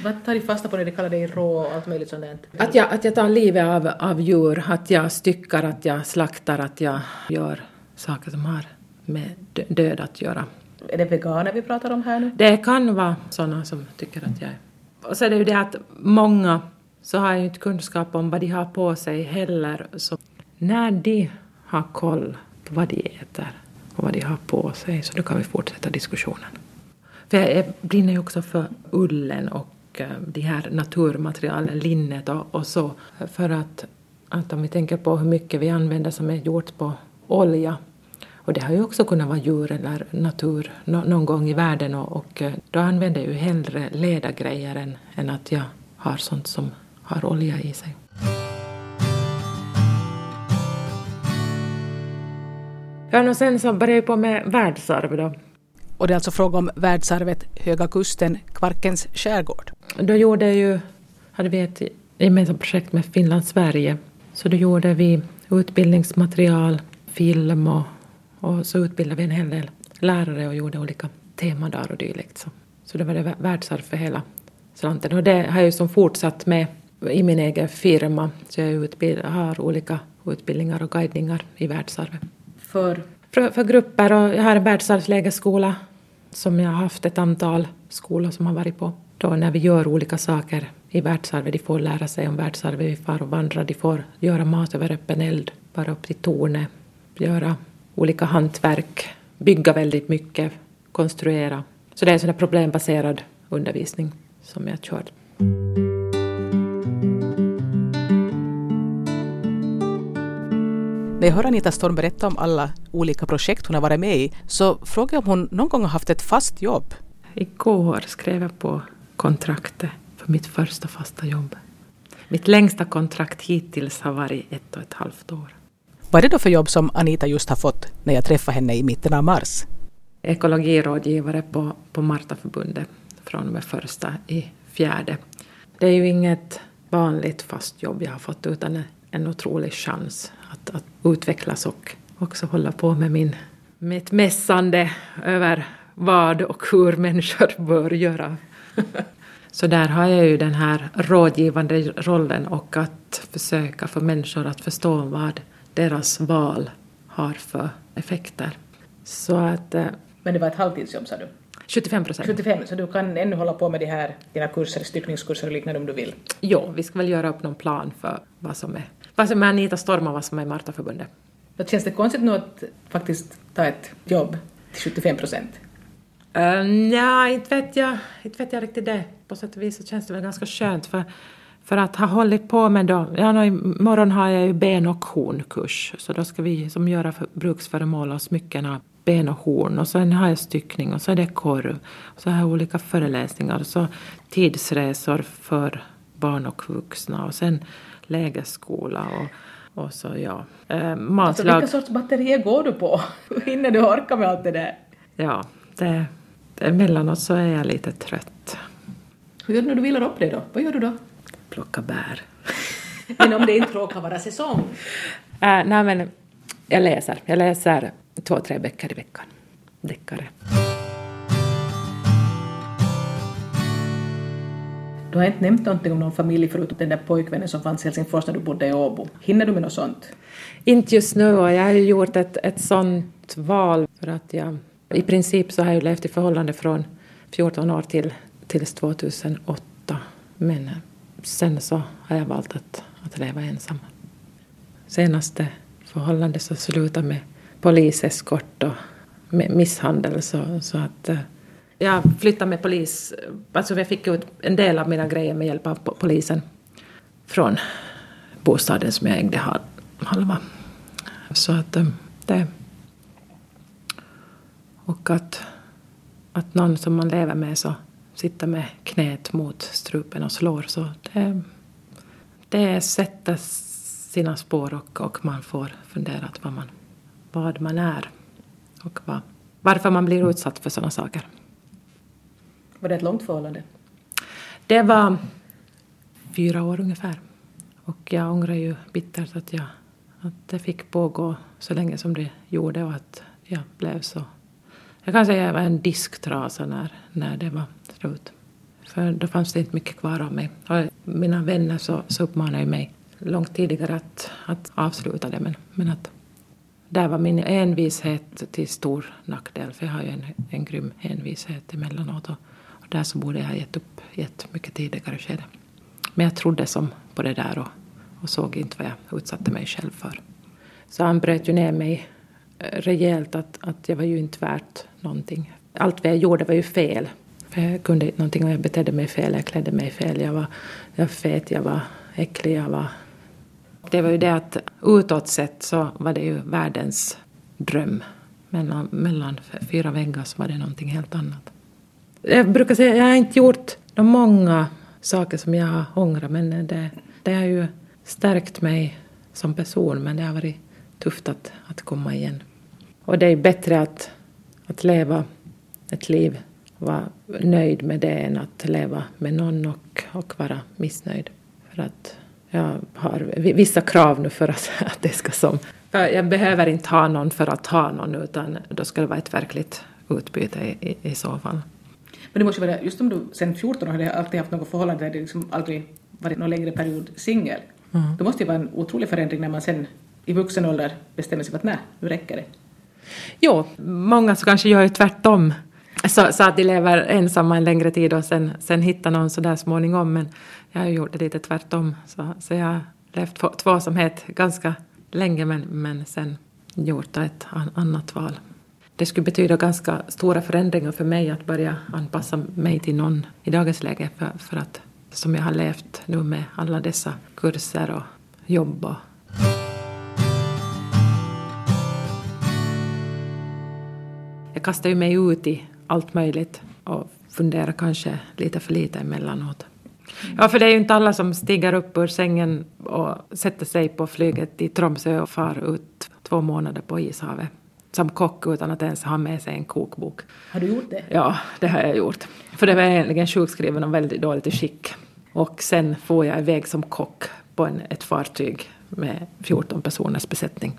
Vad tar du fasta på när de kallar dig rå och allt möjligt sånt Att jag, att jag tar livet av, av djur, att jag styckar, att jag slaktar, att jag gör saker som har med död att göra. Är det veganer vi pratar om här nu? Det kan vara sådana som tycker att jag är... Och så är det ju det att många så har ju inte kunskap om vad de har på sig heller. Så när de har koll på vad de äter och vad de har på sig så då kan vi fortsätta diskussionen. För jag brinner ju också för ullen och eh, de här naturmaterialen, linnet och, och så. För att, att om vi tänker på hur mycket vi använder som är gjort på olja och det har ju också kunnat vara djur eller natur någon gång i världen och, och eh, då använder jag ju hellre ledargrejer än, än att jag har sånt som har olja i sig. Ja, och sen så började jag på med världsarv då. Och det är alltså fråga om världsarvet Höga Kusten, Kvarkens skärgård. Då gjorde jag ju, hade vi ett gemensamt projekt med Finland Sverige. Så då gjorde vi utbildningsmaterial, film och, och så utbildade vi en hel del lärare och gjorde olika temadagar och dylikt. Så, så det var det världsarv för hela slanten. Och det har jag ju som fortsatt med i min egen firma. Så jag utbild, har olika utbildningar och guidningar i världsarvet. För? för? För, grupper och jag har en världsarvslägerskola som jag har haft ett antal skolor som har varit på. Då när vi gör olika saker i världsarvet, de får lära sig om världsarvet, vi far och vandrar, de får göra mat över öppen eld, bara upp till tornet, göra olika hantverk, bygga väldigt mycket, konstruera. Så det är en sån problembaserad undervisning som jag kör. När jag hör Anita Storm berätta om alla olika projekt hon har varit med i så frågar jag om hon någon gång har haft ett fast jobb. Igår skrev jag på kontraktet för mitt första fasta jobb. Mitt längsta kontrakt hittills har varit ett och ett halvt år. Vad är det då för jobb som Anita just har fått när jag träffade henne i mitten av mars? Ekologirådgivare på, på Martaförbundet från och med första i fjärde. Det är ju inget vanligt fast jobb jag har fått utan en otrolig chans att, att utvecklas och också hålla på med min, mitt mässande över vad och hur människor bör göra. Så där har jag ju den här rådgivande rollen och att försöka få människor att förstå vad deras val har för effekter. Så att... Eh, Men det var ett halvtidsjobb sa du? 75 procent. 75, så du kan ännu hålla på med de här, dina kurser, styckningskurser och liknande om du vill? Jo, vi ska väl göra upp någon plan för vad som är, vad som är Anita Storm och vad som är Martaförbundet. Känns det konstigt nu att faktiskt ta ett jobb till 75 procent? Uh, ja, inte vet, jag, inte vet jag riktigt det. På sätt och vis så känns det väl ganska skönt för, för att ha hållit på med då, ja, no, imorgon har jag ju ben och hornkurs så då ska vi som göra för, bruksföremål och smycken av ben och horn och sen har jag styckning och så är det korv. Och så har jag olika föreläsningar och så tidsresor för barn och vuxna och sen lägerskola och, och så ja. Eh, matlag. Alltså, vilka sorts batterier går du på? Hur hinner du orka med allt det där? Ja, det, emellanåt så är jag lite trött. Hur gör du när du vilar upp dig då? Vad gör du då? Plocka bär. men om det inte råkar vara säsong? Äh, nej men jag läser. Jag läser två, tre böcker i veckan. Deckare. Du har inte nämnt någonting om någon familj förutom den där pojkvännen som fanns i Helsingfors när du bodde i Åbo. Hinner du med något sånt? Inte just nu och jag har ju gjort ett, ett sånt val för att jag i princip så har jag levt i förhållande från 14 år till tills 2008 men sen så har jag valt att, att leva ensam. Senaste förhållandet så slutade med poliseskort och med misshandel så, så att eh, jag flyttade med polis, alltså jag fick ut en del av mina grejer med hjälp av polisen från bostaden som jag ägde halva. Så att eh, det... Och att, att någon som man lever med så sitter med knät mot strupen och slår så det, det sätter sina spår och, och man får fundera vad man, vad man är och vad, varför man blir utsatt för sådana saker. Var det ett långt förhållande? Det var fyra år ungefär. Och jag ångrar ju bittert att, jag, att det fick pågå så länge som det gjorde och att jag blev så... Jag kan säga att jag var en disktrasa när, när det var slut. För då fanns det inte mycket kvar av mig. Och mina vänner så, så uppmanade mig långt tidigare att, att avsluta det men, men att där var min envishet till stor nackdel för jag har ju en, en grym envishet emellanåt. Och, där så borde jag ha gett upp i ett mycket tidigare skede. Men jag trodde som på det där och, och såg inte vad jag utsatte mig själv för. Så han bröt ju ner mig eh, rejält att, att jag var ju inte värt någonting. Allt vad jag gjorde var ju fel. Jag kunde inte någonting och jag betedde mig fel, jag klädde mig fel, jag var, jag var fet, jag var äcklig, jag var... Det var ju det att utåt sett så var det ju världens dröm. Mellan, mellan fyra väggar så var det någonting helt annat. Jag brukar säga att jag har inte gjort de många saker som jag har ångrat men det, det har ju stärkt mig som person men det har varit tufft att, att komma igen. Och det är bättre att, att leva ett liv vara nöjd med det än att leva med någon och, och vara missnöjd. För att jag har vissa krav nu för att, att det ska som... För jag behöver inte ha någon för att ha någon utan då ska det vara ett verkligt utbyte i, i, i så fall. Men det måste vara, just om du sen 14 år hade alltid haft något förhållande där det liksom aldrig varit någon längre period singel, mm. då måste det vara en otrolig förändring när man sen i vuxen ålder bestämmer sig för att nej, nu räcker det. Jo, många så kanske gör ju tvärtom. Så, så, att de lever ensamma en längre tid och sen, sen hittar någon sådär småningom. Men jag har ju gjort det lite tvärtom. Så, så jag har levt tvåsamhet ganska länge men, men sen gjort ett annat val det skulle betyda ganska stora förändringar för mig att börja anpassa mig till någon i dagens läge för, för att som jag har levt nu med alla dessa kurser och jobb och Jag kastar ju mig ut i allt möjligt och funderar kanske lite för lite emellanåt. Ja, för det är ju inte alla som stiger upp ur sängen och sätter sig på flyget i Tromsö och far ut två månader på ishavet som kock utan att ens ha med sig en kokbok. Har du gjort det? Ja, det har jag gjort. För det var egentligen sjukskriven och väldigt dåligt i skick. Och sen får jag iväg som kock på en, ett fartyg med 14 personers besättning.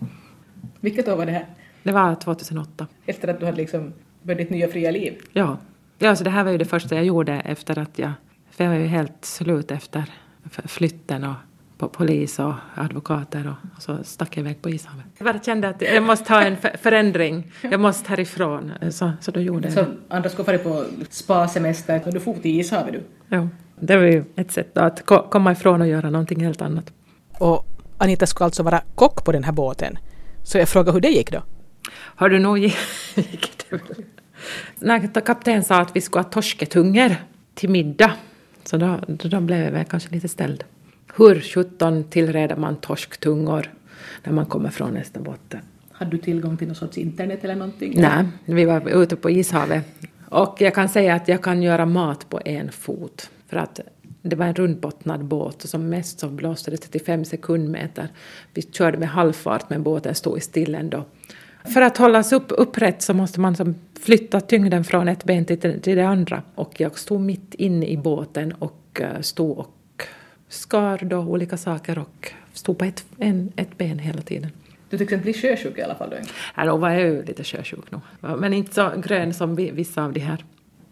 Vilket år var det här? Det var 2008. Efter att du hade liksom börjat ditt nya fria liv? Ja. ja så det här var ju det första jag gjorde efter att jag... För jag var ju helt slut efter flytten och på polis och advokater och, och så stack jag iväg på ishavet. Jag bara kände att jag måste ha en förändring, jag måste härifrån. Så, så då gjorde jag Så andra skulle fara på spa-semester och du for till ishavet du? Ja, det var ju ett sätt att komma ifrån och göra någonting helt annat. Och Anita skulle alltså vara kock på den här båten. Så jag frågar hur det gick då? Har du nog gick det När kapten sa att vi skulle ha torsketungor till middag, så då, då blev jag väl kanske lite ställd. Hur sjutton tillreder man torsktungor när man kommer från Österbotten? Hade du tillgång till någon sorts internet eller någonting? Nej, vi var ute på ishavet. Och jag kan säga att jag kan göra mat på en fot. För att det var en rundbottnad båt och som mest så blåste det 35 sekundmeter. Vi körde med halvfart men båten stod i still ändå. För att hållas upp, upprätt så måste man som flytta tyngden från ett ben till, till det andra. Och jag stod mitt inne i båten och eh, stod och skar då olika saker och stod på ett, en, ett ben hela tiden. Du tycks inte bli sjösjuk i alla fall då? Ja, då var jag ju lite sjösjuk nog. Men inte så grön som vissa av de här.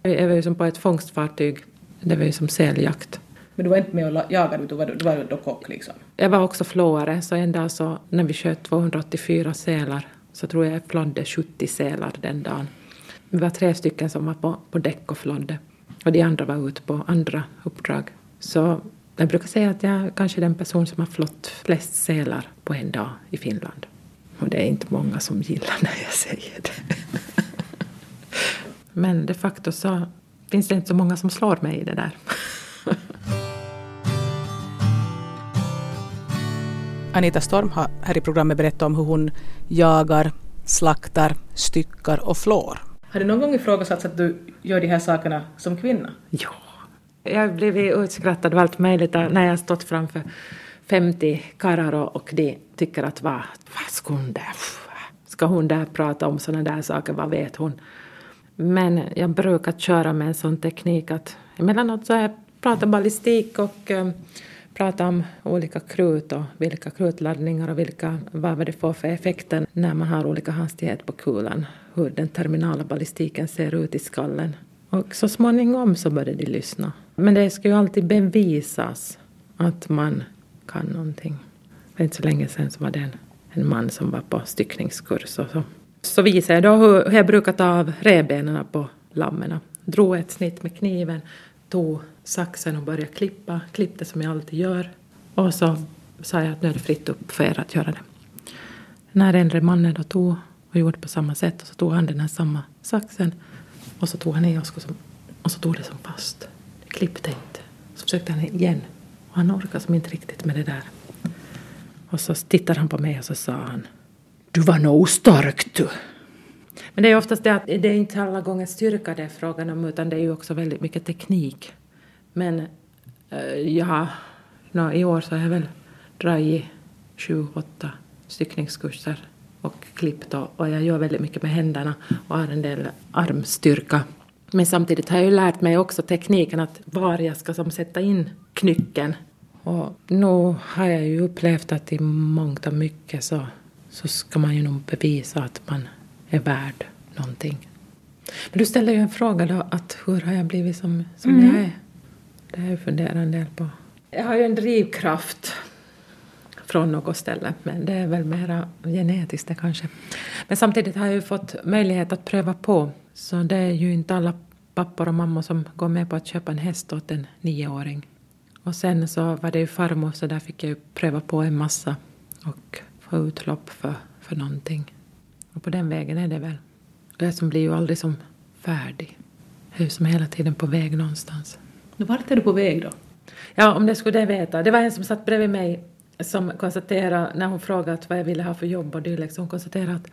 Jag var ju som på ett fångstfartyg. Det var ju som säljakt. Men du var inte med och jagade, du var, du var då kock liksom? Jag var också flåare, så en dag så när vi sköt 284 sälar så tror jag jag flådde 70 sälar den dagen. Vi var tre stycken som var på, på däck och flådde. Och de andra var ute på andra uppdrag. Så jag brukar säga att jag kanske är den person som har flått flest sälar på en dag i Finland. Och det är inte många som gillar när jag säger det. Men de facto så finns det inte så många som slår mig i det där. Anita Storm har här i programmet berättat om hur hon jagar, slaktar, styckar och flår. Har du någon gång ifrågasatt att du gör de här sakerna som kvinna? Ja. Jag har blivit utskrattad av allt möjligt när jag har stått framför 50 karlar och de tycker att vad, vad ska hon där, ska hon där prata om sådana där saker, vad vet hon? Men jag brukar köra med en sån teknik att emellanåt så jag pratar ballistik och prata om olika krut och vilka krutladdningar och vilka, vad det får för effekter när man har olika hastighet på kulan, hur den terminala ballistiken ser ut i skallen. Och så småningom så började de lyssna. Men det ska ju alltid bevisas att man kan någonting. För inte så länge sedan så var det en, en man som var på styckningskurs och så. Så visade jag då hur, hur jag brukar ta av revbenen på lammen. Drog ett snitt med kniven, tog saxen och började klippa. Klippte som jag alltid gör. Och så sa jag att nu är det fritt upp för er att göra det. När äldre mannen då tog och gjorde på samma sätt och så tog han den här samma saxen och så tog han i och, och så tog det som fast. Det klippte inte. Så försökte han igen och han orkade som inte riktigt med det där. Och så tittade han på mig och så sa han Du var nog stark du. Men det är oftast det att det är inte alla gånger styrka det är frågan om utan det är ju också väldigt mycket teknik. Men äh, ja, no, i år så har jag väl dragit sju, åtta styckningskurser och klippt och, och jag gör väldigt mycket med händerna och har en del armstyrka. Men samtidigt har jag ju lärt mig också tekniken att var jag ska som sätta in knycken. Och nu har jag ju upplevt att i mångt och mycket så, så ska man ju nog bevisa att man är värd någonting. Men du ställer ju en fråga då, att hur har jag blivit som, som mm. jag är? Det har jag funderat en del på. Jag har ju en drivkraft från något ställe, men det är väl mera genetiskt det kanske. Men samtidigt har jag ju fått möjlighet att pröva på, så det är ju inte alla pappor och mammor som går med på att köpa en häst åt en nioåring. Och sen så var det ju farmor, så där fick jag ju pröva på en massa och få utlopp för, för någonting. Och på den vägen är det väl. Det jag som blir ju aldrig som färdig. Jag är ju som hela tiden på väg någonstans. Vart är du på väg då? Ja, om det skulle det veta. Det var en som satt bredvid mig som konstaterade, när hon frågade vad jag ville ha för jobb och dylikt, hon konstaterade att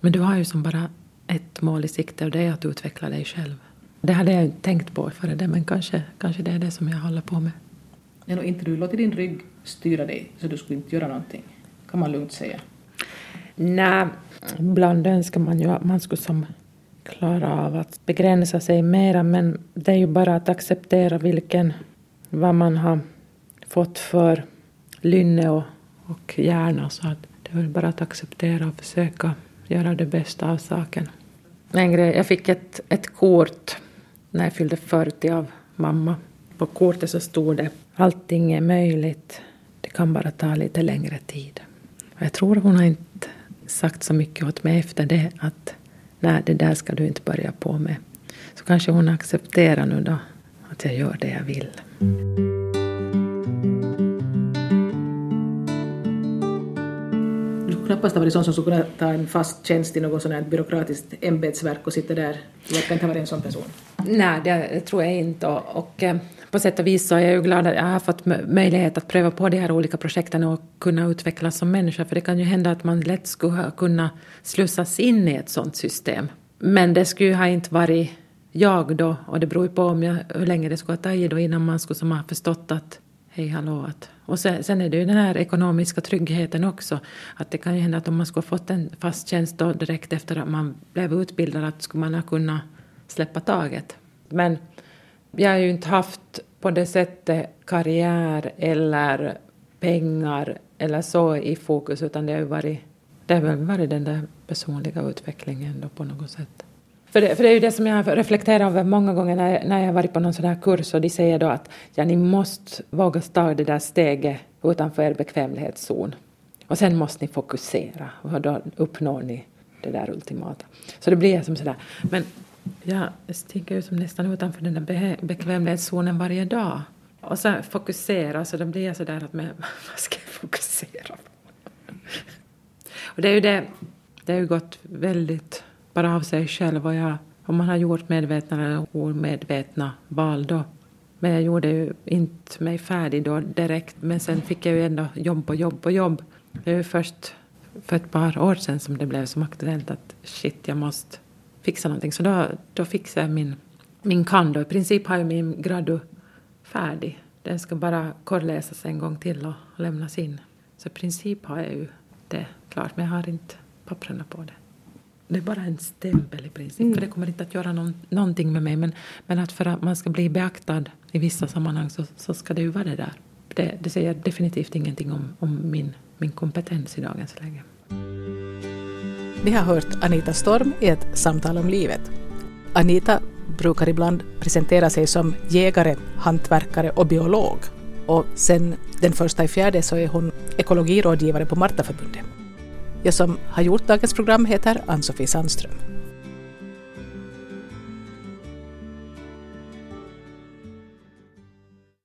men du har ju som bara ett mål i sikte och det är att utveckla dig själv. Det hade jag inte tänkt på före det, men kanske, kanske det är det som jag håller på med. No, inte du låter din rygg styra dig, så du skulle inte göra någonting, kan man lugnt säga. Nej, ibland önskar man ju att man skulle som klara av att begränsa sig mera, men det är ju bara att acceptera vilken, vad man har fått för lynne och, och hjärna, så att det är väl bara att acceptera och försöka göra det bästa av saken. En grej, jag fick ett, ett kort när jag fyllde 40 av mamma. På kortet så stod det allting är möjligt, det kan bara ta lite längre tid. Och jag tror hon har inte sagt så mycket åt mig efter det att nej, det där ska du inte börja på med. Så kanske hon accepterar nu då att jag gör det jag vill. Du knappast ha varit sån som skulle kunna ta en fast tjänst i något sånt här byråkratiskt ämbetsverk och sitta där. Du verkar inte ha varit en sån person. Nej, det tror jag inte. Och, och eh, på sätt och vis så är jag ju glad att jag har fått möjlighet att pröva på de här olika projekten och kunna utvecklas som människa. För det kan ju hända att man lätt skulle kunna slussas in i ett sådant system. Men det skulle ju ha inte varit jag då, och det beror ju på om jag, hur länge det skulle ha tagit då innan man skulle som ha förstått att hej hallå att och sen, sen, är det ju den här ekonomiska tryggheten också. Att det kan ju hända att om man skulle ha fått en fast tjänst då direkt efter att man blev utbildad att skulle man ha kunnat släppa taget. Men jag har ju inte haft på det sättet karriär eller pengar eller så i fokus utan det har ju varit, det har väl varit den där personliga utvecklingen då på något sätt. För det, för det är ju det som jag har reflekterat över många gånger när jag, när jag varit på någon sån här kurs och de säger då att ja, ni måste våga ta det där steget utanför er bekvämlighetszon. Och sen måste ni fokusera och då uppnår ni det där ultimata. Så det blir som sådär. Men jag sticker ut som nästan utanför den där bekvämlighetszonen varje dag. Och så fokusera, så då blir jag sådär att men, vad ska jag fokusera på? Och det är ju det, det har ju gått väldigt bara av sig själv. Och jag, om man har gjort medvetna eller omedvetna val då. Men jag gjorde ju inte mig färdig då direkt. Men sen fick jag ju ändå jobb på jobb och jobb. Det är ju först för ett par år sedan som det blev som aktuellt att shit, jag måste fixa någonting. Så då, då fixade jag min, min kan då. I princip har jag min gradu färdig. Den ska bara korrläsas en gång till och lämnas in. Så i princip har jag ju det klart, men jag har inte papperna på det det är bara en stämpel i princip. Mm. För det kommer inte att göra någon, någonting med mig. Men, men att för att man ska bli beaktad i vissa sammanhang så, så ska det ju vara det där. Det, det säger definitivt ingenting om, om min, min kompetens i dagens läge. Vi har hört Anita Storm i ett samtal om livet. Anita brukar ibland presentera sig som jägare, hantverkare och biolog. Och sen den första i fjärde så är hon ekologirådgivare på Martaförbundet. Jag som har gjort dagens program heter Ann-Sofie Sandström.